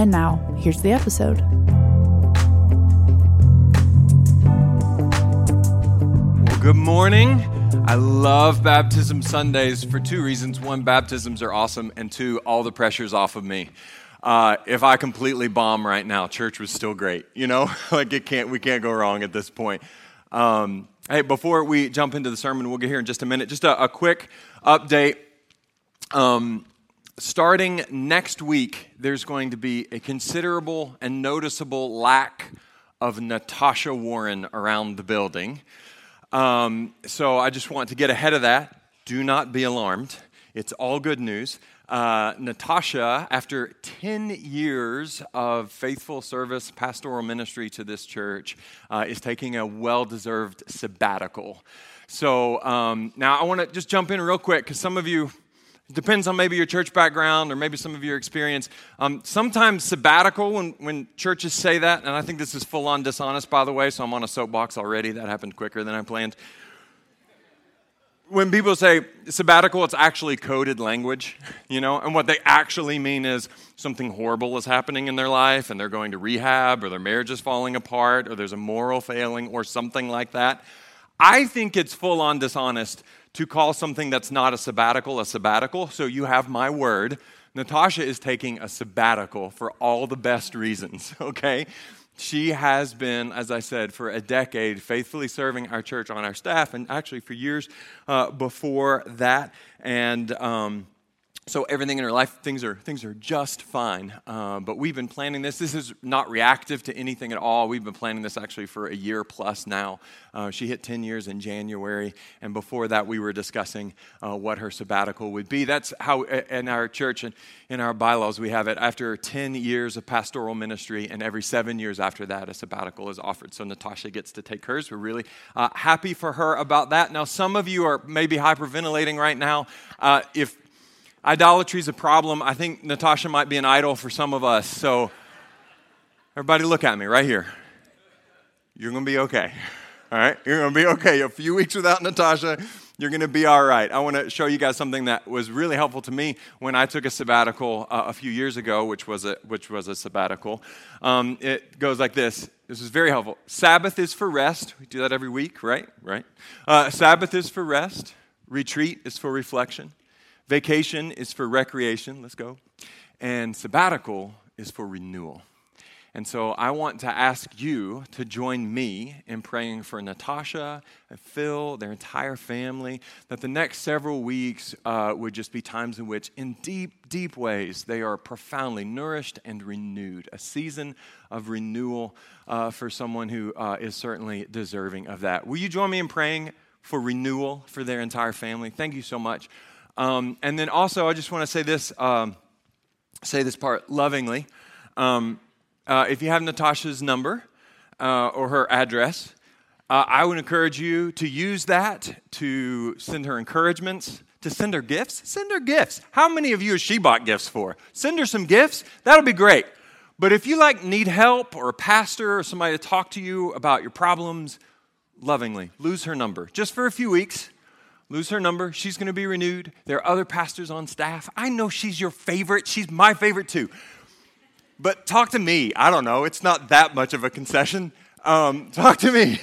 And now, here's the episode. Well, good morning. I love baptism Sundays for two reasons. One, baptisms are awesome, and two, all the pressure's off of me. Uh, if I completely bomb right now, church was still great. You know, like it can't, we can't go wrong at this point. Um, hey, before we jump into the sermon, we'll get here in just a minute. Just a, a quick update. Um, starting next week, there's going to be a considerable and noticeable lack of Natasha Warren around the building. Um, so I just want to get ahead of that. Do not be alarmed. It's all good news. Uh, Natasha, after 10 years of faithful service, pastoral ministry to this church, uh, is taking a well deserved sabbatical. So um, now I want to just jump in real quick because some of you, depends on maybe your church background or maybe some of your experience. Um, sometimes sabbatical, when, when churches say that, and I think this is full on dishonest, by the way, so I'm on a soapbox already. That happened quicker than I planned. When people say sabbatical, it's actually coded language, you know, and what they actually mean is something horrible is happening in their life and they're going to rehab or their marriage is falling apart or there's a moral failing or something like that. I think it's full on dishonest to call something that's not a sabbatical a sabbatical. So you have my word. Natasha is taking a sabbatical for all the best reasons, okay? She has been, as I said, for a decade faithfully serving our church on our staff, and actually for years uh, before that. And um, so everything in her life things are things are just fine. Uh, but we've been planning this. This is not reactive to anything at all. We've been planning this actually for a year plus now. Uh, she hit 10 years in january and before that we were discussing uh, what her sabbatical would be. That's how in our church and in our bylaws we have it. After 10 years of pastoral ministry and every seven years after that a sabbatical is offered. So natasha gets to take hers. We're really uh, happy for her about that. Now some of you are maybe hyperventilating right now. Uh, if Idolatry is a problem. I think Natasha might be an idol for some of us. So, everybody, look at me right here. You're going to be okay. All right? You're going to be okay. A few weeks without Natasha, you're going to be all right. I want to show you guys something that was really helpful to me when I took a sabbatical uh, a few years ago, which was a, which was a sabbatical. Um, it goes like this. This is very helpful. Sabbath is for rest. We do that every week, right? Right. Uh, Sabbath is for rest. Retreat is for reflection. Vacation is for recreation, let's go. And sabbatical is for renewal. And so I want to ask you to join me in praying for Natasha and Phil, their entire family, that the next several weeks uh, would just be times in which, in deep, deep ways, they are profoundly nourished and renewed. A season of renewal uh, for someone who uh, is certainly deserving of that. Will you join me in praying for renewal for their entire family? Thank you so much. Um, and then also, I just want to say this, um, say this part lovingly. Um, uh, if you have Natasha's number uh, or her address, uh, I would encourage you to use that to send her encouragements, to send her gifts. Send her gifts. How many of you has she bought gifts for? Send her some gifts. That'll be great. But if you like need help or a pastor or somebody to talk to you about your problems, lovingly lose her number just for a few weeks lose her number. She's going to be renewed. There are other pastors on staff. I know she's your favorite. She's my favorite too. But talk to me. I don't know. It's not that much of a concession. Um, talk to me.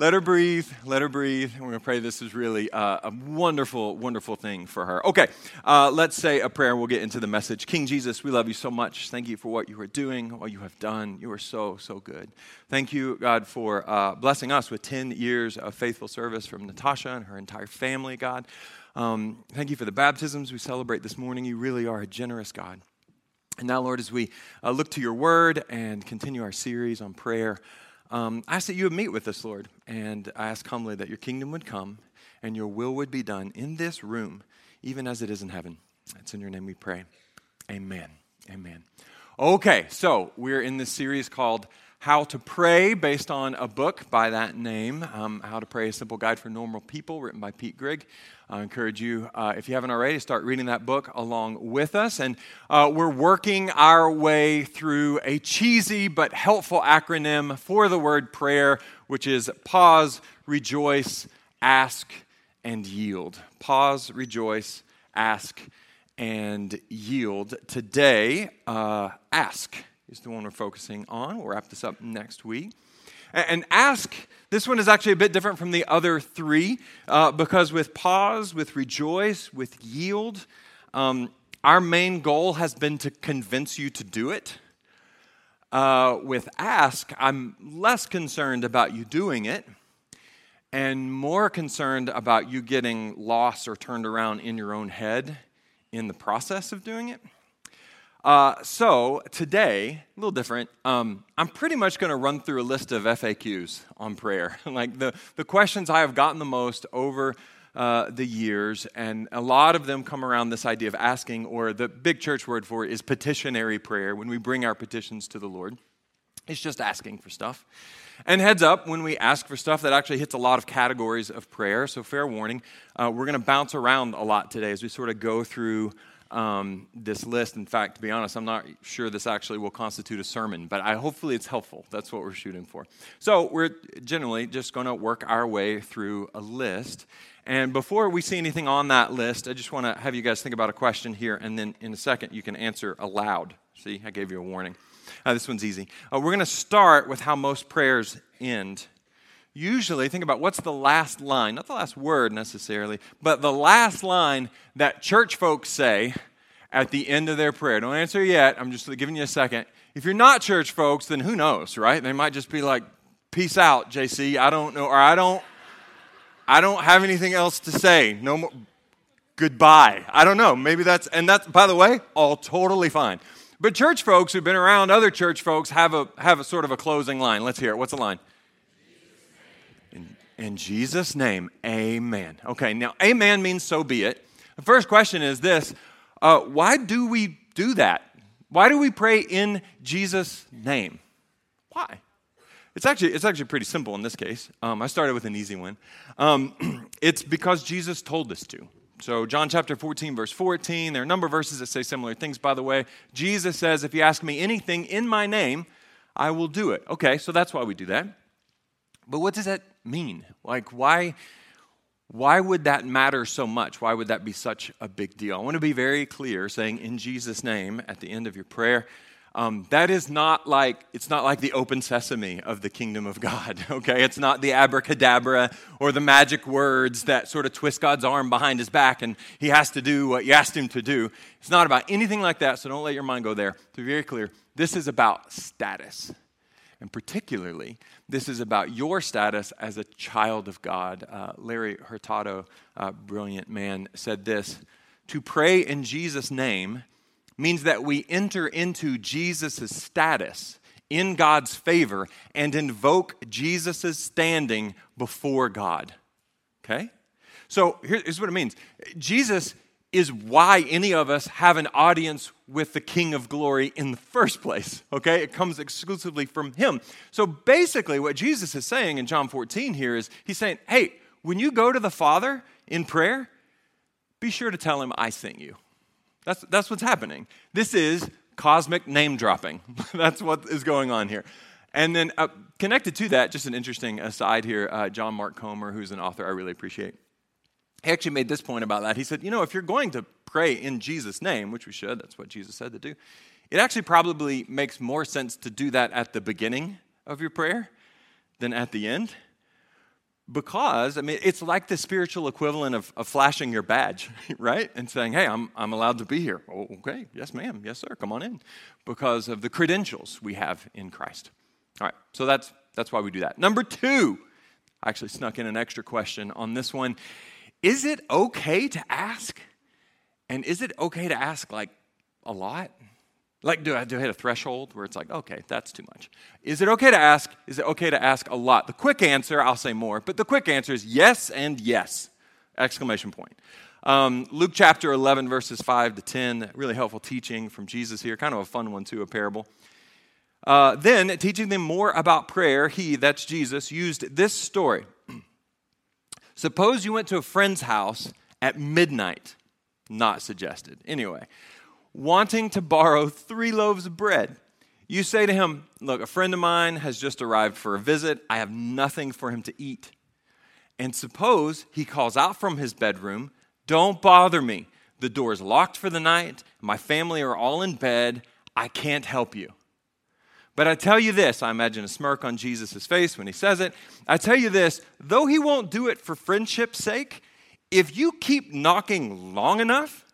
Let her breathe. Let her breathe. We're going to pray this is really uh, a wonderful, wonderful thing for her. Okay, uh, let's say a prayer. And we'll get into the message. King Jesus, we love you so much. Thank you for what you are doing, what you have done. You are so, so good. Thank you, God, for uh, blessing us with 10 years of faithful service from Natasha and her entire family, God. Um, thank you for the baptisms we celebrate this morning. You really are a generous God. And now, Lord, as we uh, look to your word and continue our series on prayer, um, I ask that you would meet with us, Lord, and I ask humbly that your kingdom would come and your will would be done in this room, even as it is in heaven. It's in your name we pray. Amen. Amen. Okay, so we're in this series called How to Pray, based on a book by that name, um, How to Pray, a Simple Guide for Normal People, written by Pete Greig. I encourage you, uh, if you haven't already, start reading that book along with us. And uh, we're working our way through a cheesy but helpful acronym for the word prayer, which is pause, rejoice, ask, and yield. Pause, rejoice, ask, and yield. Today, uh, ask is the one we're focusing on. We'll wrap this up next week. And ask, this one is actually a bit different from the other three uh, because with pause, with rejoice, with yield, um, our main goal has been to convince you to do it. Uh, with ask, I'm less concerned about you doing it and more concerned about you getting lost or turned around in your own head in the process of doing it. Uh, so today, a little different. Um, I'm pretty much going to run through a list of FAQs on prayer, like the, the questions I have gotten the most over uh, the years, and a lot of them come around this idea of asking, or the big church word for it is petitionary prayer. When we bring our petitions to the Lord, it's just asking for stuff. And heads up, when we ask for stuff, that actually hits a lot of categories of prayer. So, fair warning, uh, we're going to bounce around a lot today as we sort of go through um, this list. In fact, to be honest, I'm not sure this actually will constitute a sermon, but I, hopefully it's helpful. That's what we're shooting for. So, we're generally just going to work our way through a list. And before we see anything on that list, I just want to have you guys think about a question here, and then in a second, you can answer aloud. See, I gave you a warning. Uh, this one's easy. Uh, we're going to start with how most prayers end. Usually, think about what's the last line, not the last word necessarily, but the last line that church folks say at the end of their prayer. Don't answer yet. I'm just giving you a second. If you're not church folks, then who knows, right? They might just be like, "Peace out, JC. I don't know, or I don't, I don't have anything else to say. No more." Goodbye. I don't know. Maybe that's, and that's, by the way, all totally fine. But church folks who've been around other church folks have a, have a sort of a closing line. Let's hear it. What's the line? In, Jesus' name, amen. Okay, now, amen means so be it. The first question is this uh, Why do we do that? Why do we pray in Jesus' name? Why? It's actually, it's actually pretty simple in this case. Um, I started with an easy one. Um, it's because Jesus told us to. So, John chapter 14, verse 14, there are a number of verses that say similar things, by the way. Jesus says, If you ask me anything in my name, I will do it. Okay, so that's why we do that. But what does that mean? Like, why, why would that matter so much? Why would that be such a big deal? I want to be very clear, saying in Jesus' name at the end of your prayer. Um, that is not like it's not like the open sesame of the kingdom of god okay it's not the abracadabra or the magic words that sort of twist god's arm behind his back and he has to do what you asked him to do it's not about anything like that so don't let your mind go there to be very clear this is about status and particularly this is about your status as a child of god uh, larry hurtado uh, brilliant man said this to pray in jesus name means that we enter into Jesus' status in God's favor and invoke Jesus' standing before God. Okay? So here's what it means Jesus is why any of us have an audience with the King of Glory in the first place. Okay? It comes exclusively from Him. So basically, what Jesus is saying in John 14 here is He's saying, hey, when you go to the Father in prayer, be sure to tell Him I sent you. That's, that's what's happening. This is cosmic name dropping. that's what is going on here. And then uh, connected to that, just an interesting aside here, uh, John Mark Comer, who's an author I really appreciate, he actually made this point about that. He said, you know, if you're going to pray in Jesus' name, which we should, that's what Jesus said to do, it actually probably makes more sense to do that at the beginning of your prayer than at the end because I mean it's like the spiritual equivalent of, of, flashing your badge, right? And saying, "Hey, I'm I'm allowed to be here." Oh, okay, yes, ma'am, yes, sir, come on in, because of the credentials we have in Christ. All right, so that's that's why we do that. Number two, I actually snuck in an extra question on this one: Is it okay to ask? And is it okay to ask like a lot? Like, do I, do I hit a threshold where it's like, okay, that's too much? Is it okay to ask? Is it okay to ask a lot? The quick answer, I'll say more, but the quick answer is yes and yes! Exclamation point. Um, Luke chapter 11, verses 5 to 10, really helpful teaching from Jesus here, kind of a fun one too, a parable. Uh, then, teaching them more about prayer, he, that's Jesus, used this story. Suppose you went to a friend's house at midnight, not suggested. Anyway, wanting to borrow three loaves of bread. You say to him, Look, a friend of mine has just arrived for a visit. I have nothing for him to eat. And suppose he calls out from his bedroom, Don't bother me. The door is locked for the night. My family are all in bed. I can't help you. But I tell you this, I imagine a smirk on Jesus' face when he says it. I tell you this, though he won't do it for friendship's sake, if you keep knocking long enough,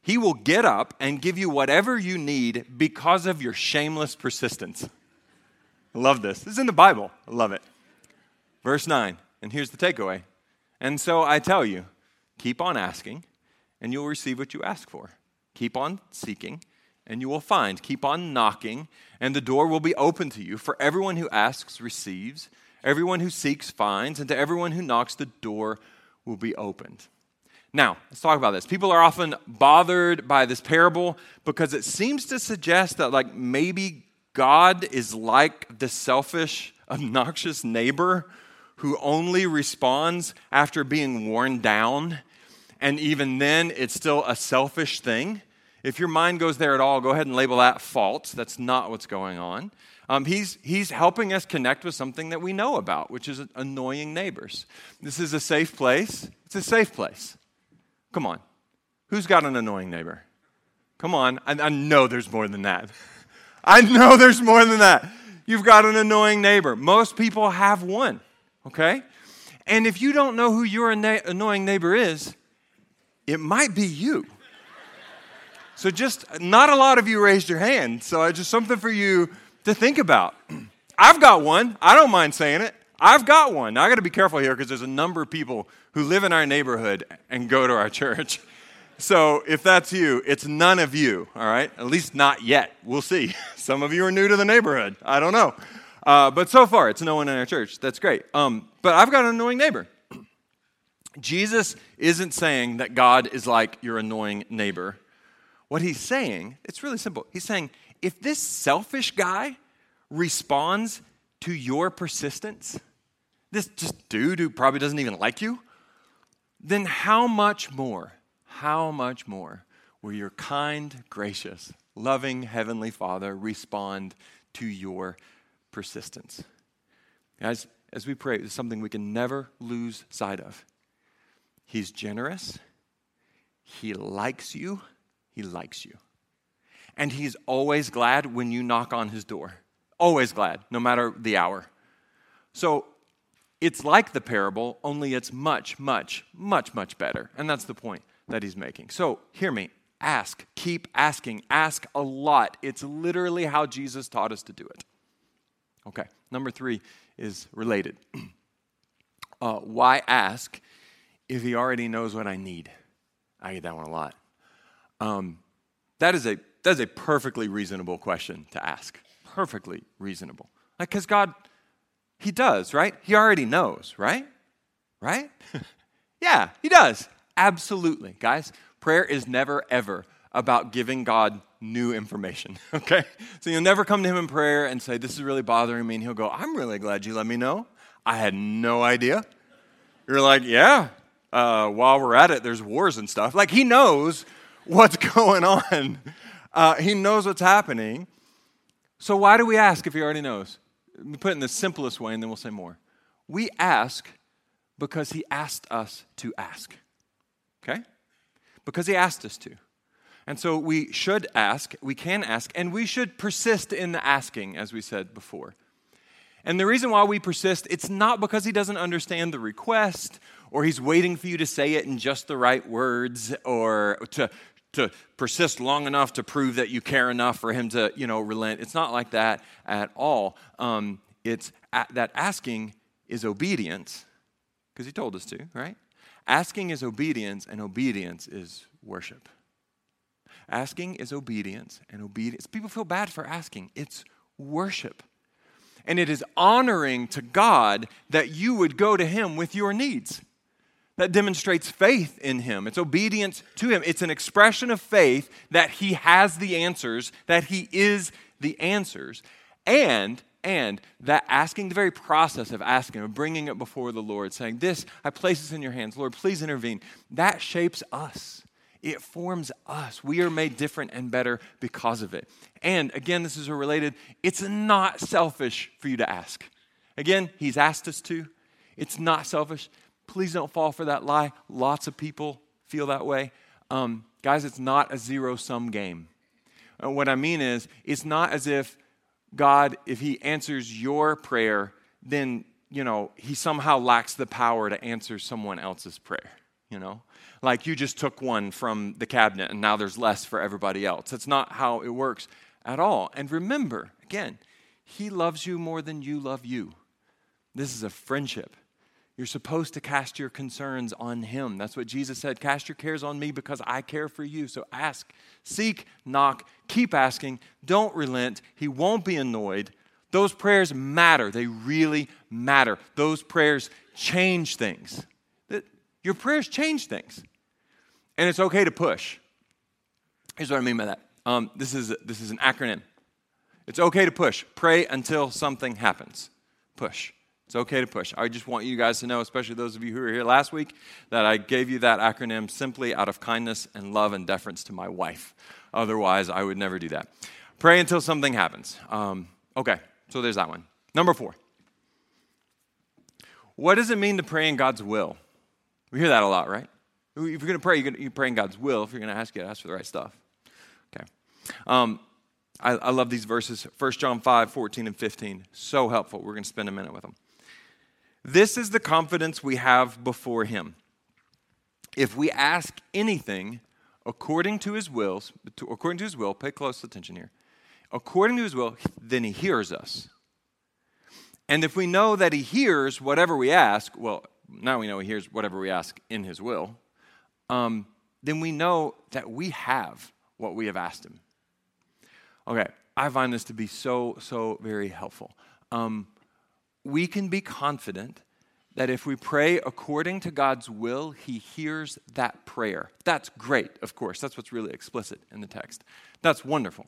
he will get up and give you whatever you need because of your shameless persistence. I love this. This is in the Bible. I love it. Verse 9, and here's the takeaway. And so I tell you, keep on asking, and you'll receive what you ask for. Keep on seeking, and you will find. Keep on knocking, and the door will be open to you. For everyone who asks receives, everyone who seeks finds, and to everyone who knocks, the door will be opened. Now, let's talk about this. People are often bothered by this parable because it seems to suggest that, like, maybe God is like the selfish, obnoxious neighbor who only responds after being worn down. And even then, it's still a selfish thing. If your mind goes there at all, go ahead and label that false. That's not what's going on. Um, he's, he's helping us connect with something that we know about, which is annoying neighbors. This is a safe place. It's a safe place. Come on. Who's got an annoying neighbor? Come on. I, I know there's more than that. I know there's more than that. You've got an annoying neighbor. Most people have one, okay? And if you don't know who your annoying neighbor is, it might be you. So just not a lot of you raised your hand. So I just something for you to think about. I've got one. I don't mind saying it. I've got one. Now I got to be careful here because there's a number of people who live in our neighborhood and go to our church. So if that's you, it's none of you, all right? At least not yet. We'll see. Some of you are new to the neighborhood. I don't know. Uh, but so far, it's no one in our church. That's great. Um, but I've got an annoying neighbor. Jesus isn't saying that God is like your annoying neighbor. What he's saying, it's really simple. He's saying, if this selfish guy responds to your persistence, this just dude who probably doesn't even like you, then how much more, how much more will your kind, gracious, loving Heavenly Father respond to your persistence? As, as we pray, it's something we can never lose sight of. He's generous, He likes you, He likes you. And He's always glad when you knock on His door. Always glad, no matter the hour. So it's like the parable, only it's much, much, much, much better. And that's the point that he's making. So hear me. Ask. Keep asking. Ask a lot. It's literally how Jesus taught us to do it. Okay. Number three is related. Uh, why ask if he already knows what I need? I get that one a lot. Um, that is a that is a perfectly reasonable question to ask. Perfectly reasonable. Like, because God he does, right? He already knows, right? Right? yeah, he does. Absolutely. Guys, prayer is never, ever about giving God new information, okay? So you'll never come to him in prayer and say, This is really bothering me. And he'll go, I'm really glad you let me know. I had no idea. You're like, Yeah, uh, while we're at it, there's wars and stuff. Like, he knows what's going on, uh, he knows what's happening. So why do we ask if he already knows? put it in the simplest way and then we'll say more. We ask because he asked us to ask. Okay? Because he asked us to. And so we should ask, we can ask, and we should persist in the asking, as we said before. And the reason why we persist, it's not because he doesn't understand the request or he's waiting for you to say it in just the right words or to, to persist long enough to prove that you care enough for him to, you know, relent. It's not like that at all. Um, it's that asking is obedience, because he told us to, right? Asking is obedience, and obedience is worship. Asking is obedience, and obedience. People feel bad for asking. It's worship. And it is honoring to God that you would go to him with your needs. That demonstrates faith in Him. It's obedience to Him. It's an expression of faith that He has the answers, that He is the answers. And and that asking, the very process of asking, of bringing it before the Lord, saying, This, I place this in your hands. Lord, please intervene. That shapes us. It forms us. We are made different and better because of it. And again, this is a related, it's not selfish for you to ask. Again, He's asked us to. It's not selfish. Please don't fall for that lie. Lots of people feel that way. Um, guys, it's not a zero sum game. Uh, what I mean is, it's not as if God, if He answers your prayer, then, you know, He somehow lacks the power to answer someone else's prayer, you know? Like you just took one from the cabinet and now there's less for everybody else. That's not how it works at all. And remember, again, He loves you more than you love you. This is a friendship. You're supposed to cast your concerns on Him. That's what Jesus said. Cast your cares on me because I care for you. So ask, seek, knock, keep asking. Don't relent. He won't be annoyed. Those prayers matter. They really matter. Those prayers change things. Your prayers change things. And it's okay to push. Here's what I mean by that um, this, is, this is an acronym. It's okay to push. Pray until something happens. Push. It's okay to push. I just want you guys to know, especially those of you who were here last week, that I gave you that acronym simply out of kindness and love and deference to my wife. Otherwise, I would never do that. Pray until something happens. Um, okay, so there's that one. Number four. What does it mean to pray in God's will? We hear that a lot, right? If you're going to pray, you're, going to, pray in God's will. If you're going to ask, you ask for the right stuff. Okay. Um, I, I love these verses 1 John 5, 14, and 15. So helpful. We're going to spend a minute with them. This is the confidence we have before Him. If we ask anything according to His will, according to His will, pay close attention here. According to His will, then He hears us. And if we know that He hears whatever we ask, well, now we know He hears whatever we ask in His will, um, then we know that we have what we have asked Him. Okay, I find this to be so, so very helpful. Um, we can be confident that if we pray according to God's will, He hears that prayer. That's great, of course. That's what's really explicit in the text. That's wonderful.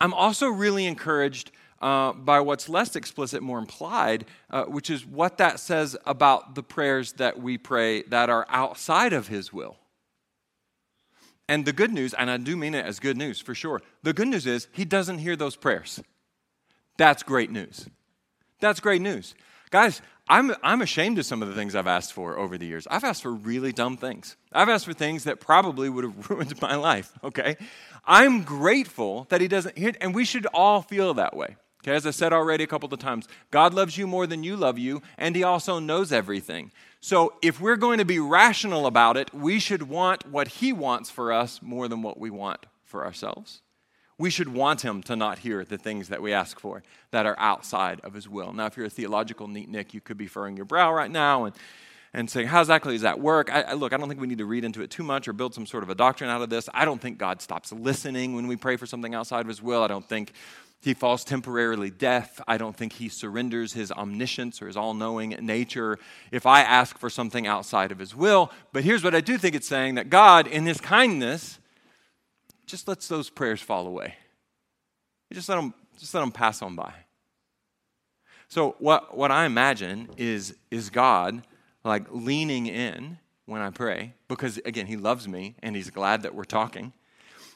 I'm also really encouraged uh, by what's less explicit, more implied, uh, which is what that says about the prayers that we pray that are outside of His will. And the good news, and I do mean it as good news for sure, the good news is He doesn't hear those prayers. That's great news. That's great news. Guys, I'm, I'm ashamed of some of the things I've asked for over the years. I've asked for really dumb things. I've asked for things that probably would have ruined my life, okay? I'm grateful that He doesn't and we should all feel that way. Okay, as I said already a couple of times, God loves you more than you love you, and He also knows everything. So if we're going to be rational about it, we should want what He wants for us more than what we want for ourselves we should want him to not hear the things that we ask for that are outside of his will. Now, if you're a theological neat Nick, you could be furrowing your brow right now and, and saying, How exactly does that work? I, I, look, I don't think we need to read into it too much or build some sort of a doctrine out of this. I don't think God stops listening when we pray for something outside of his will. I don't think he falls temporarily deaf. I don't think he surrenders his omniscience or his all knowing nature if I ask for something outside of his will. But here's what I do think it's saying that God, in his kindness, just lets those prayers fall away. Just let them, just let them pass on by. So what, what I imagine is, is God like leaning in when I pray, because again, he loves me and he's glad that we're talking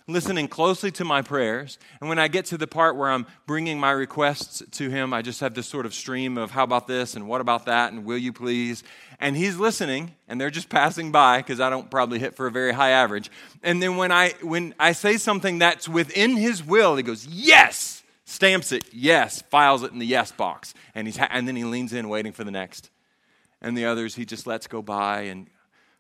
listening closely to my prayers. And when I get to the part where I'm bringing my requests to him, I just have this sort of stream of how about this and what about that and will you please? And he's listening and they're just passing by because I don't probably hit for a very high average. And then when I when I say something that's within his will, he goes, "Yes." Stamps it, yes, files it in the yes box. And he's ha- and then he leans in waiting for the next. And the others he just lets go by and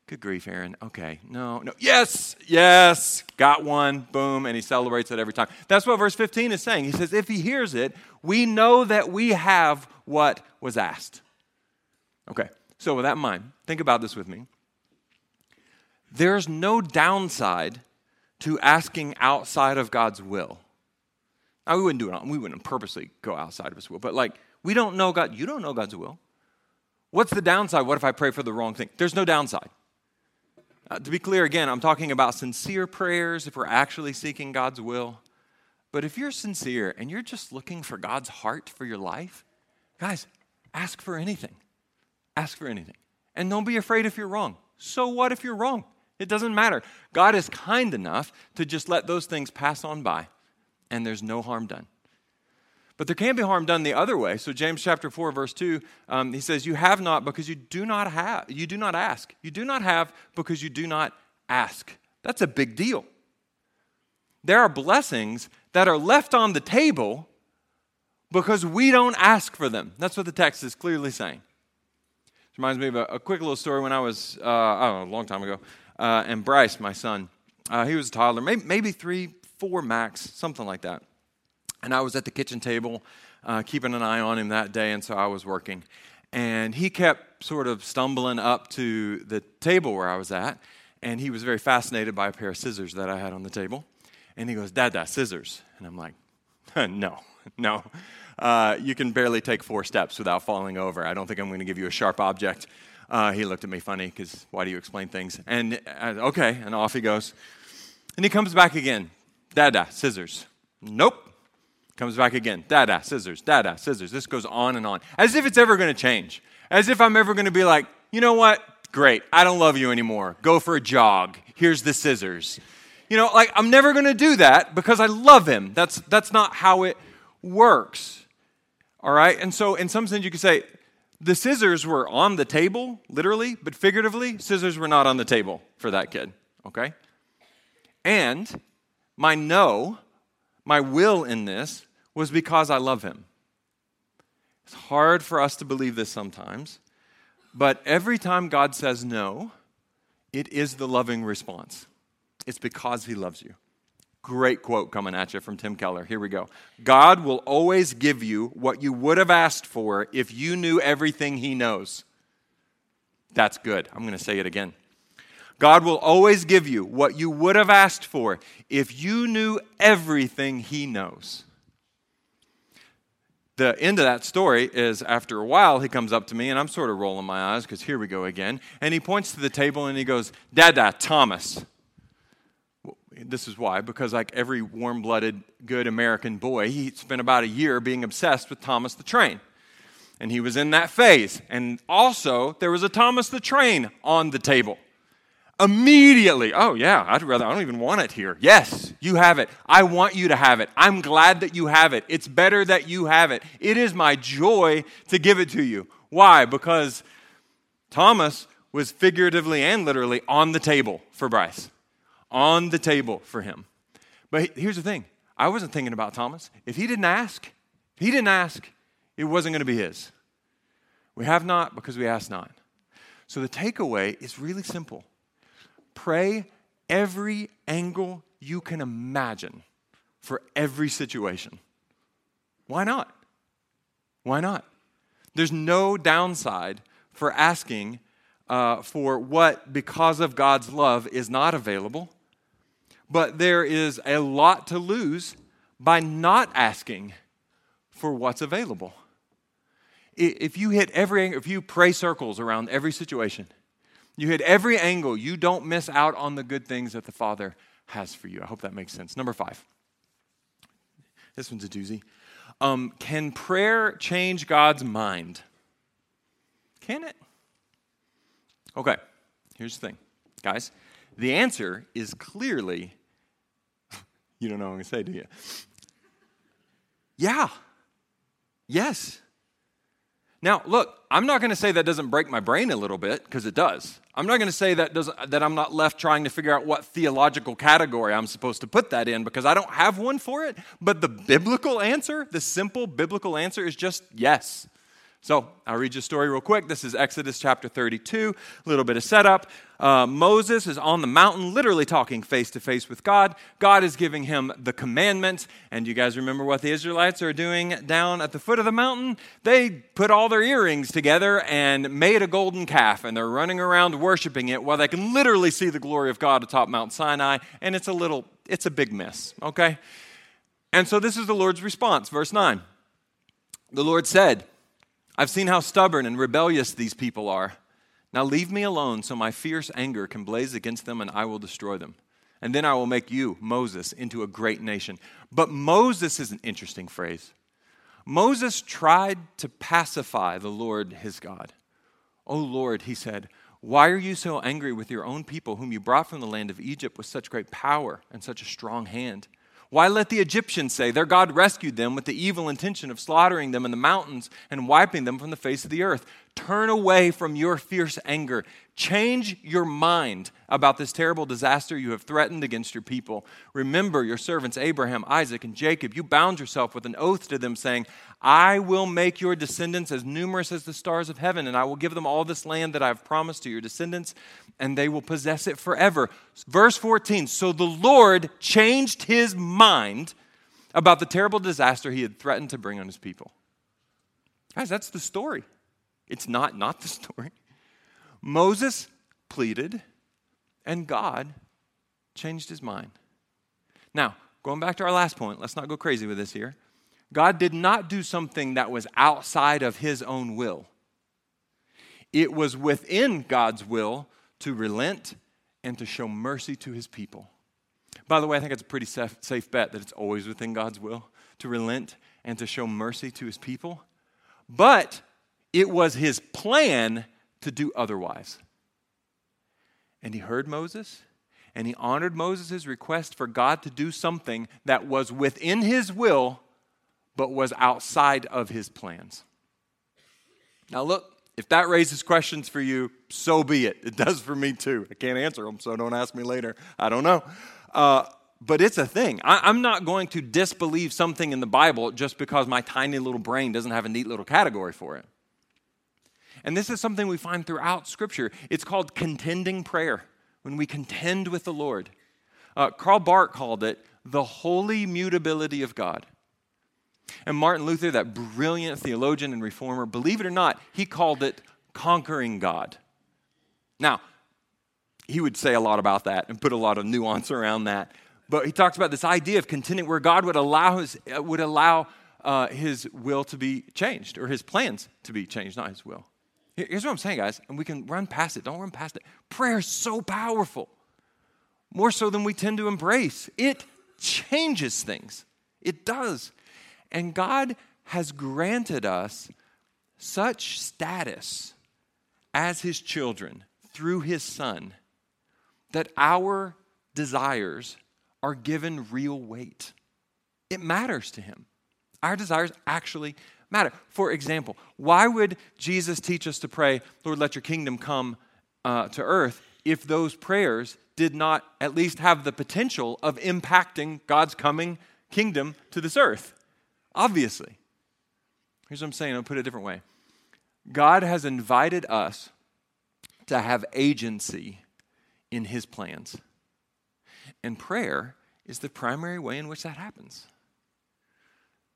Good grief, Aaron. Okay, no, no. Yes, yes, got one, boom, and he celebrates it every time. That's what verse 15 is saying. He says, if he hears it, we know that we have what was asked. Okay, so with that in mind, think about this with me. There's no downside to asking outside of God's will. Now, we wouldn't do it, we wouldn't purposely go outside of his will, but like, we don't know God, you don't know God's will. What's the downside? What if I pray for the wrong thing? There's no downside. Uh, to be clear, again, I'm talking about sincere prayers if we're actually seeking God's will. But if you're sincere and you're just looking for God's heart for your life, guys, ask for anything. Ask for anything. And don't be afraid if you're wrong. So what if you're wrong? It doesn't matter. God is kind enough to just let those things pass on by, and there's no harm done. But there can be harm done the other way. So James chapter 4, verse 2, um, he says, You have not because you do not have, you do not ask. You do not have because you do not ask. That's a big deal. There are blessings that are left on the table because we don't ask for them. That's what the text is clearly saying. It reminds me of a, a quick little story when I was, uh, I don't know, a long time ago. Uh, and Bryce, my son, uh, he was a toddler, maybe, maybe three, four max, something like that. And I was at the kitchen table uh, keeping an eye on him that day, and so I was working. And he kept sort of stumbling up to the table where I was at, and he was very fascinated by a pair of scissors that I had on the table. And he goes, Dad, that scissors. And I'm like, no, no. Uh, you can barely take four steps without falling over. I don't think I'm going to give you a sharp object. Uh, he looked at me funny because why do you explain things? And uh, okay, and off he goes. And he comes back again. Dada, scissors. Nope. Comes back again. Dada, scissors, dada, scissors. This goes on and on. As if it's ever going to change. As if I'm ever going to be like, you know what? Great. I don't love you anymore. Go for a jog. Here's the scissors. You know, like I'm never going to do that because I love him. That's that's not how it works. All right? And so in some sense you could say the scissors were on the table, literally, but figuratively, scissors were not on the table for that kid. Okay? And my no my will in this was because I love him. It's hard for us to believe this sometimes, but every time God says no, it is the loving response. It's because he loves you. Great quote coming at you from Tim Keller. Here we go. God will always give you what you would have asked for if you knew everything he knows. That's good. I'm going to say it again. God will always give you what you would have asked for if you knew everything He knows. The end of that story is after a while, he comes up to me, and I'm sort of rolling my eyes because here we go again. And he points to the table and he goes, Dada, Thomas. This is why, because like every warm blooded, good American boy, he spent about a year being obsessed with Thomas the Train. And he was in that phase. And also, there was a Thomas the Train on the table. Immediately, oh yeah, I'd rather, I don't even want it here. Yes, you have it. I want you to have it. I'm glad that you have it. It's better that you have it. It is my joy to give it to you. Why? Because Thomas was figuratively and literally on the table for Bryce, on the table for him. But here's the thing I wasn't thinking about Thomas. If he didn't ask, if he didn't ask, it wasn't going to be his. We have not because we ask not. So the takeaway is really simple Pray every angle you can imagine for every situation. Why not? Why not? There's no downside for asking uh, for what, because of God's love, is not available. But there is a lot to lose by not asking for what's available. If you hit every, if you pray circles around every situation, you hit every angle. You don't miss out on the good things that the Father has for you. I hope that makes sense. Number five. This one's a doozy. Um, can prayer change God's mind? Can it? Okay, here's the thing, guys. The answer is clearly, you don't know what I'm going to say, do you? Yeah. Yes. Now, look, I'm not going to say that doesn't break my brain a little bit, because it does. I'm not going to say that, doesn't, that I'm not left trying to figure out what theological category I'm supposed to put that in, because I don't have one for it. But the biblical answer, the simple biblical answer, is just yes. So I'll read you a story real quick. This is Exodus chapter 32, a little bit of setup. Uh, Moses is on the mountain, literally talking face to face with God. God is giving him the commandments. And you guys remember what the Israelites are doing down at the foot of the mountain? They put all their earrings together and made a golden calf, and they're running around worshiping it while they can literally see the glory of God atop Mount Sinai. And it's a little, it's a big mess, okay? And so this is the Lord's response, verse 9. The Lord said, I've seen how stubborn and rebellious these people are. Now leave me alone so my fierce anger can blaze against them and I will destroy them. And then I will make you, Moses, into a great nation. But Moses is an interesting phrase. Moses tried to pacify the Lord his God. O Lord, he said, why are you so angry with your own people, whom you brought from the land of Egypt with such great power and such a strong hand? Why let the Egyptians say their God rescued them with the evil intention of slaughtering them in the mountains and wiping them from the face of the earth? Turn away from your fierce anger. Change your mind about this terrible disaster you have threatened against your people. Remember your servants Abraham, Isaac, and Jacob. You bound yourself with an oath to them, saying, I will make your descendants as numerous as the stars of heaven, and I will give them all this land that I have promised to your descendants, and they will possess it forever. Verse 14 So the Lord changed his mind about the terrible disaster he had threatened to bring on his people. Guys, that's the story. It's not not the story. Moses pleaded, and God changed his mind. Now, going back to our last point, let's not go crazy with this here. God did not do something that was outside of his own will. It was within God's will to relent and to show mercy to his people. By the way, I think it's a pretty safe, safe bet that it's always within God's will to relent and to show mercy to his people. But it was his plan to do otherwise. And he heard Moses and he honored Moses' request for God to do something that was within his will but was outside of his plans. Now, look, if that raises questions for you, so be it. It does for me too. I can't answer them, so don't ask me later. I don't know. Uh, but it's a thing. I, am not going to disbelieve something in the Bible just because my tiny little brain doesn't have a neat little category for it. And this is something we find throughout Scripture. It's called contending prayer, when we contend with the Lord. Uh, Karl Barth called it the holy mutability of God. And Martin Luther, that brilliant theologian and reformer, believe it or not, he called it conquering God. Now, he would say a lot about that and put a lot of nuance around that. But he talks about this idea of contending where God would allow his, would allow, uh, his will to be changed or his plans to be changed, not his will. Here's what I'm saying, guys, and we can run past it. Don't run past it. Prayer is so powerful, more so than we tend to embrace. It changes things, it does. And God has granted us such status as His children through His Son that our desires are given real weight. It matters to Him. Our desires actually matter. For example, why would Jesus teach us to pray, Lord, let your kingdom come uh, to earth, if those prayers did not at least have the potential of impacting God's coming kingdom to this earth? Obviously. Here's what I'm saying, I'll put it a different way. God has invited us to have agency in His plans. And prayer is the primary way in which that happens.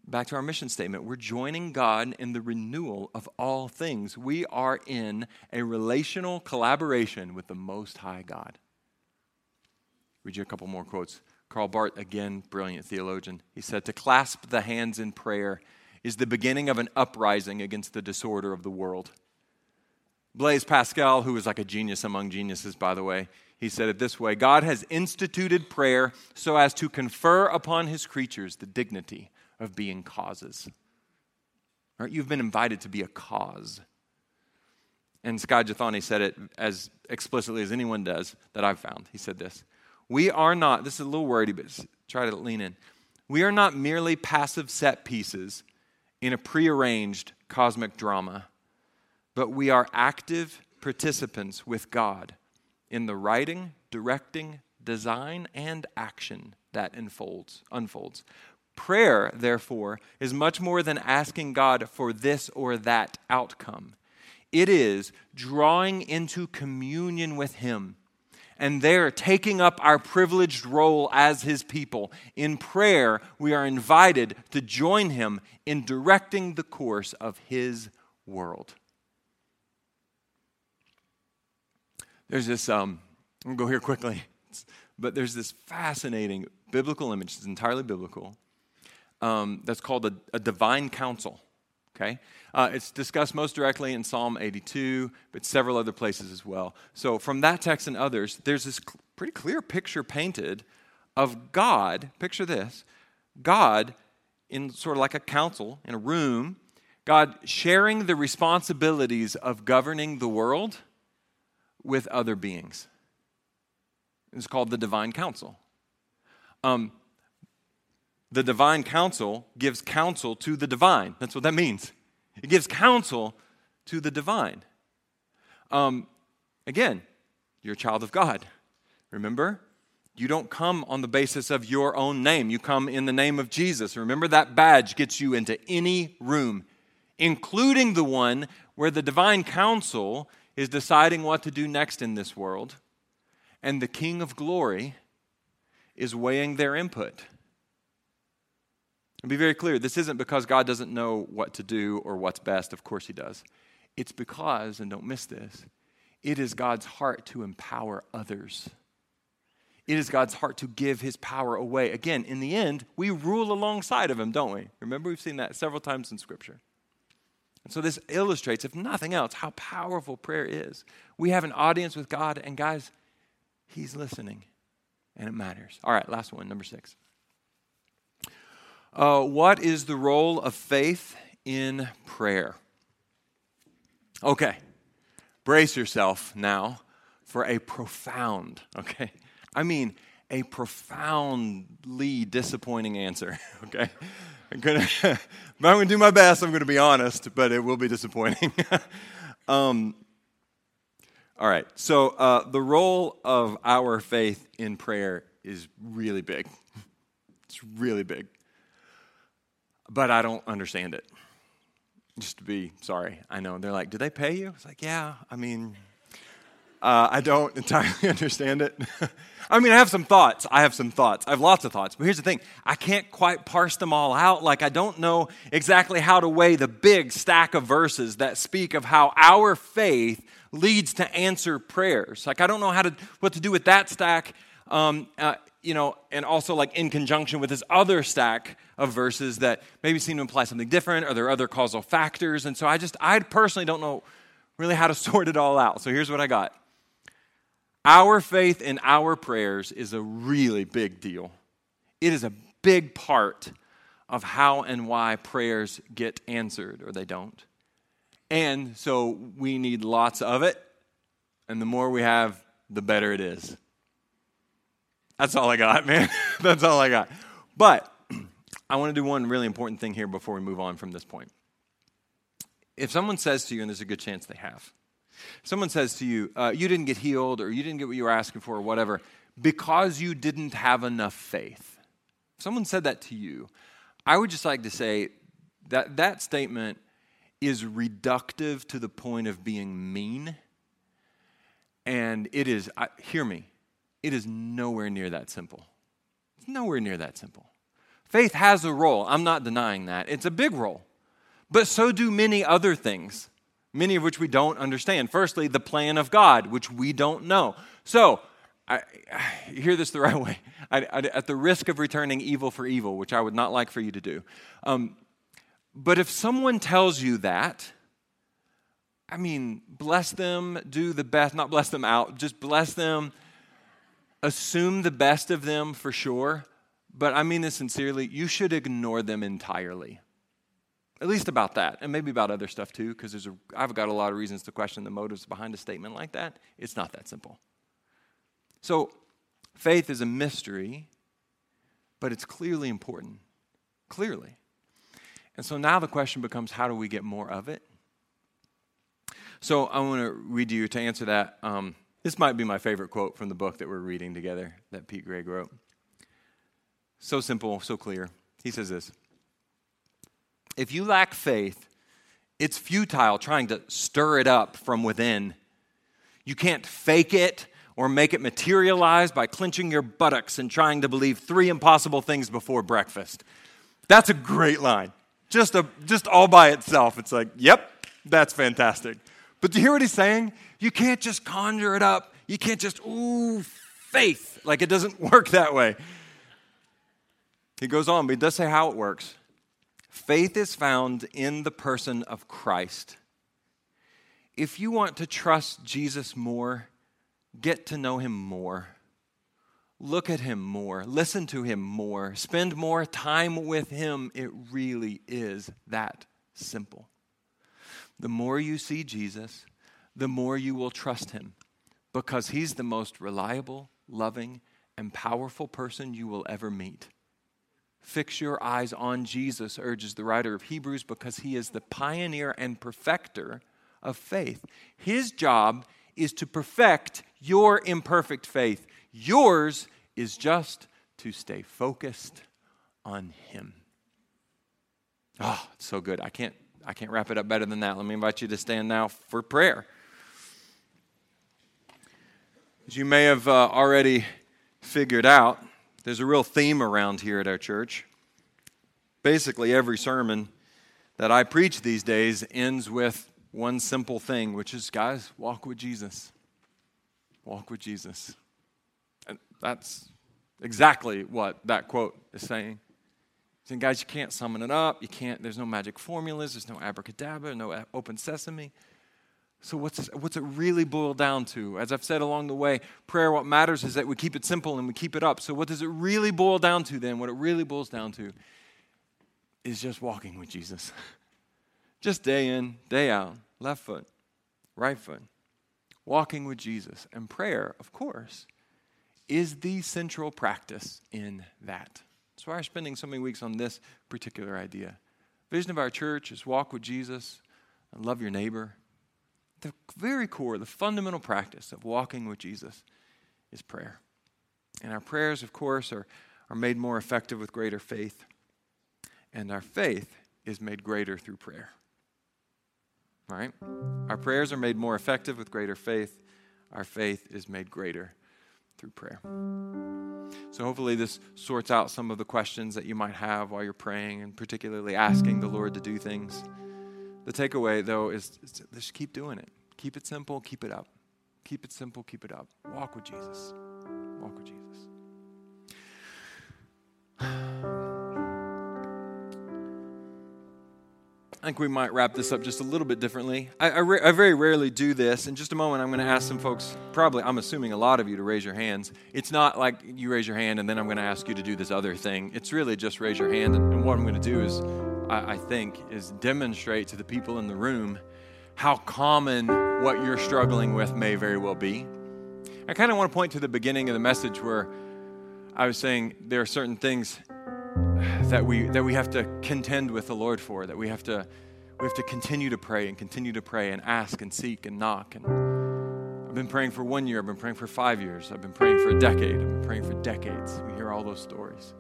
Back to our mission statement, we're joining God in the renewal of all things. We are in a relational collaboration with the Most High God. Read you a couple more quotes. Karl Barth, again, brilliant theologian, he said, To clasp the hands in prayer is the beginning of an uprising against the disorder of the world. Blaise Pascal, who was like a genius among geniuses, by the way, he said it this way God has instituted prayer so as to confer upon his creatures the dignity of being causes. Right? You've been invited to be a cause. And Skye Jethani said it as explicitly as anyone does that I've found. He said this we are not, this is a little wordy, but try to lean in. We are not merely passive set pieces in a prearranged cosmic drama, but we are active participants with God in the writing, directing, design, and action that unfolds. unfolds. Prayer, therefore, is much more than asking God for this or that outcome. It is drawing into communion with Him and there taking up our privileged role as his people. In prayer, we are invited to join him in directing the course of his world. There's this, um, I'm going to go here quickly, but there's this fascinating biblical image, it's entirely biblical, um, that's called a, a divine council. Okay? Uh, it's discussed most directly in Psalm 82, but several other places as well. So, from that text and others, there's this cl- pretty clear picture painted of God. Picture this God in sort of like a council, in a room, God sharing the responsibilities of governing the world with other beings. It's called the divine council. Um, the divine council gives counsel to the divine. That's what that means. It gives counsel to the divine. Um, again, you're a child of God. Remember? You don't come on the basis of your own name. You come in the name of Jesus. Remember that badge gets you into any room, including the one where the divine council is deciding what to do next in this world, and the King of glory is weighing their input. And be very clear this isn't because God doesn't know what to do or what's best. Of course, He does. It's because, and don't miss this, it is God's heart to empower others. It is God's heart to give his power away. Again, in the end, we rule alongside of him, don't we? Remember, we've seen that several times in Scripture. And so this illustrates, if nothing else, how powerful prayer is. We have an audience with God, and guys, he's listening, and it matters. All right, last one, number six. Uh, what is the role of faith in prayer? Okay, brace yourself now for a profound, okay? I mean, a profoundly disappointing answer, okay? I'm gonna, I'm gonna do my best, I'm gonna be honest, but it will be disappointing. um, all right, so uh, the role of our faith in prayer is really big. It's really big. But I don't understand it. Just to be sorry, I know. They're like, do they pay you? It's like, yeah, I mean, uh, I don't entirely understand it. I mean, I have some thoughts. I have some thoughts. I have lots of thoughts. But here's the thing I can't quite parse them all out. Like, I don't know exactly how to weigh the big stack of verses that speak of how our faith leads to answer prayers. Like, I don't know how to, what to do with that stack, um, uh, you know, and also like in conjunction with this other stack of verses that maybe seem to imply something different or there are other causal factors. And so I just, I personally don't know really how to sort it all out. So here's what I got. Our faith in our prayers is a really big deal. It is a big part of how and why prayers get answered or they don't. And so we need lots of it. And the more we have, the better it is. That's all I got, man. That's all I got. But I want to do one really important thing here before we move on from this point. If someone says to you, and there's a good chance they have, Someone says to you, uh, you didn't get healed or you didn't get what you were asking for or whatever because you didn't have enough faith. If someone said that to you, I would just like to say that that statement is reductive to the point of being mean. And it is, I, hear me, it is nowhere near that simple. It's nowhere near that simple. Faith has a role. I'm not denying that. It's a big role. But so do many other things many of which we don't understand. Firstly, the plan of God, which we don't know. So, I, I hear this the right way. I, I, at the risk of returning evil for evil, which I would not like for you to do. Um, but if someone tells you that, I mean, bless them, do the best, not bless them out, just bless them, assume the best of them for sure. But I mean this sincerely, you should ignore them entirely. At least about that, and maybe about other stuff too, because I've got a lot of reasons to question the motives behind a statement like that. It's not that simple. So, faith is a mystery, but it's clearly important. Clearly. And so now the question becomes how do we get more of it? So I want to read you to answer that. Um, this might be my favorite quote from the book that we're reading together that Pete Greig wrote. So simple, so clear. He says this if you lack faith, it's futile trying to stir it up from within. You can't fake it or make it materialize by clenching your buttocks and trying to believe three impossible things before breakfast. That's a great line. Just, a, just all by itself. It's like, yep, that's fantastic. But do you hear what he's saying? You can't just conjure it up. You can't just, ooh, faith. Like it doesn't work that way. He goes on, but he does say how it works. Faith is found in the person of Christ. If you want to trust Jesus more, get to know him more. Look at him more. Listen to him more. Spend more time with him. It really is that simple. The more you see Jesus, the more you will trust him because he's the most reliable, loving, and powerful person you will ever meet. Fix your eyes on Jesus, urges the writer of Hebrews, because he is the pioneer and perfecter of faith. His job is to perfect your imperfect faith. Yours is just to stay focused on him. Oh, it's so good. I can't I can't wrap it up better than that. Let me invite you to stand now for prayer. As you may have uh, already figured out, there's a real theme around here at our church. Basically, every sermon that I preach these days ends with one simple thing, which is, guys, walk with Jesus. Walk with Jesus. And that's exactly what that quote is saying. Saying, guys, you can't summon it up. You can't, there's no magic formulas, there's no abracadabra, no open sesame. So, what's, what's it really boiled down to? As I've said along the way, prayer, what matters is that we keep it simple and we keep it up. So, what does it really boil down to then? What it really boils down to is just walking with Jesus. just day in, day out, left foot, right foot, walking with Jesus. And prayer, of course, is the central practice in that. That's why we're spending so many weeks on this particular idea. Vision of our church is walk with Jesus and love your neighbor the very core, the fundamental practice of walking with Jesus is prayer. And our prayers, of course, are, are made more effective with greater faith. And our faith is made greater through prayer. Right? Our prayers are made more effective with greater faith. Our faith is made greater through prayer. So, hopefully, this sorts out some of the questions that you might have while you're praying and particularly asking the Lord to do things. The takeaway, though, is, is just keep doing it. Keep it simple, keep it up. Keep it simple, keep it up. Walk with Jesus. Walk with Jesus. I think we might wrap this up just a little bit differently. I, I, I, very rarely do this. In just a moment, I'm going to ask some folks, probably, I'm assuming a lot of you, to raise your hands. It's not like you raise your hand and then I'm going to ask you to do this other thing. It's really just raise your hand. And, and what I'm going to do is I, I think, is demonstrate to the people in the room how common what you're struggling with may very well be. I kind of want to point to the beginning of the message where I was saying there are certain things that we that we have to contend with the Lord for, that we have to we have to continue to pray and continue to pray and ask and seek and knock. And I've been praying for one year, I've been praying for five years, I've been praying for a decade, I've been praying for decades. We hear all those stories.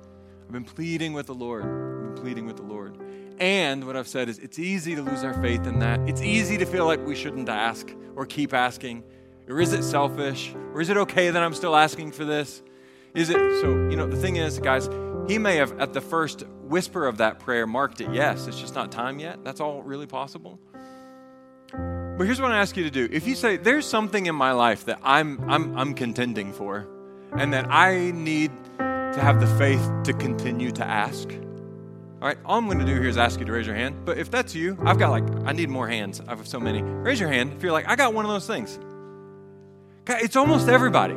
I've been pleading with the Lord, I've been pleading with the Lord. And what I've said is it's easy to lose our faith in that. It's easy to feel like we shouldn't ask or keep asking. Or is it selfish? Or is it okay that I'm still asking for this? Is it so? You know, the thing is, guys, he may have at the first whisper of that prayer marked it yes. It's just not time yet. That's all really possible. But here's what I ask you to do. If you say, there's something in my life that I'm, I'm, I'm contending for, and that I need to have the faith to continue to ask, all right, all I'm going to do here is ask you to raise your hand. But if that's you, I've got like, I need more hands. I have so many. Raise your hand if you're like, I got one of those things. It's almost everybody.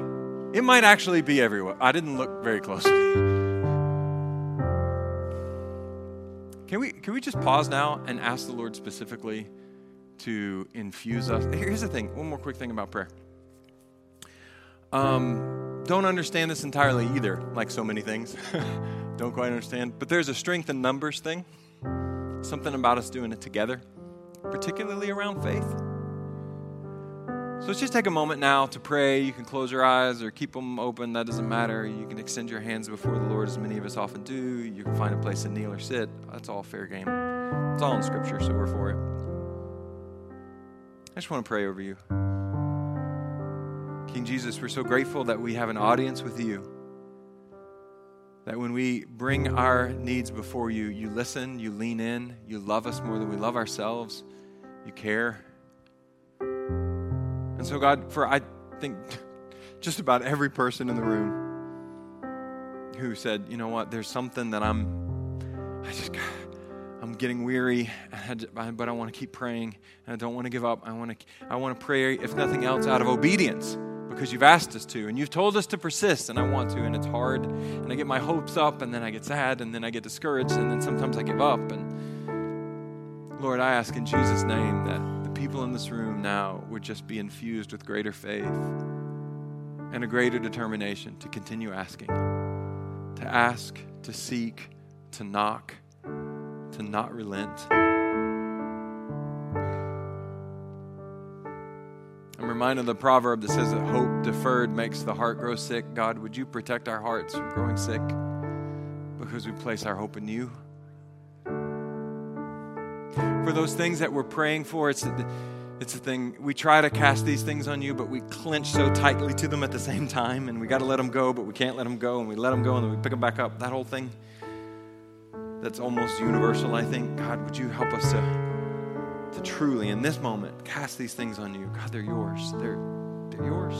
It might actually be everyone. I didn't look very closely. Can we, can we just pause now and ask the Lord specifically to infuse us? Here's the thing one more quick thing about prayer. Um, don't understand this entirely either, like so many things. don't quite understand. But there's a strength in numbers thing, something about us doing it together, particularly around faith. So let's just take a moment now to pray. You can close your eyes or keep them open, that doesn't matter. You can extend your hands before the Lord, as many of us often do. You can find a place to kneel or sit. That's all fair game. It's all in Scripture, so we're for it. I just want to pray over you. King Jesus, we're so grateful that we have an audience with you. That when we bring our needs before you, you listen, you lean in, you love us more than we love ourselves, you care. And so, God, for I think just about every person in the room who said, you know what, there's something that I'm, I just, I'm getting weary, but I want to keep praying, and I don't want to give up. I want to, I want to pray, if nothing else, out of obedience because you've asked us to, and you've told us to persist, and I want to, and it's hard, and I get my hopes up, and then I get sad, and then I get discouraged, and then sometimes I give up. And Lord, I ask in Jesus' name that people in this room now would just be infused with greater faith and a greater determination to continue asking, to ask, to seek, to knock to not relent. I'm reminded of the proverb that says that hope deferred makes the heart grow sick. God, would you protect our hearts from growing sick because we place our hope in you? For those things that we're praying for, it's it's the thing we try to cast these things on you, but we clench so tightly to them at the same time, and we got to let them go, but we can't let them go, and we let them go, and then we pick them back up. That whole thing that's almost universal, I think. God, would you help us to, to truly, in this moment, cast these things on you? God, they're yours. They're, they're yours.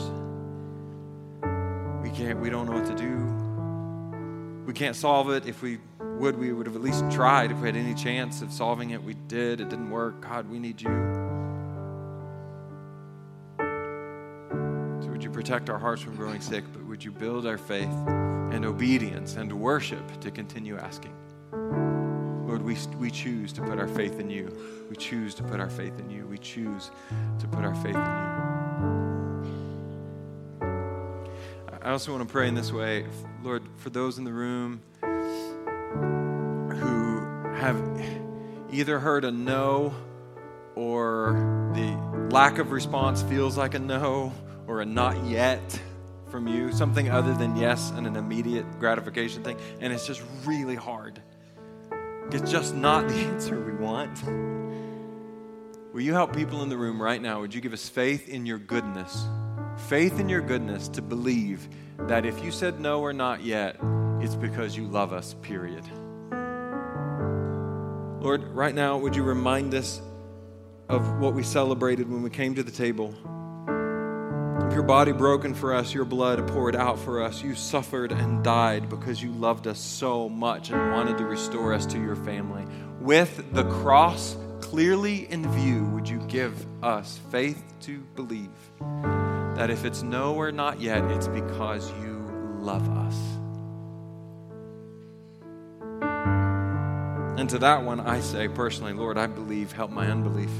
We can't, we don't know what to do. We can't solve it. If we would, we would have at least tried. If we had any chance of solving it, we did. It didn't work. God, we need you. So would you protect our hearts from growing sick, but would you build our faith and obedience and worship to continue asking? Lord, we, we choose to put our faith in you. We choose to put our faith in you. We choose to put our faith in you. I also want to pray in this way, Lord, for those in the room have either heard a no or the lack of response feels like a no or a not yet from you, something other than yes and an immediate gratification thing, and it's just really hard. It's just not the answer we want. Will you help people in the room right now? Would you give us faith in your goodness? Faith in your goodness to believe that if you said no or not yet, it's because you love us, period. Lord, right now, would you remind us of what we celebrated when we came to the table? Of Your body broken for us, your blood poured out for us. You suffered and died because you loved us so much and wanted to restore us to your family. With the cross clearly in view, would you give us faith to believe that if it's no or not yet, it's because you love us? And to that one, I say personally, Lord, I believe, help my unbelief.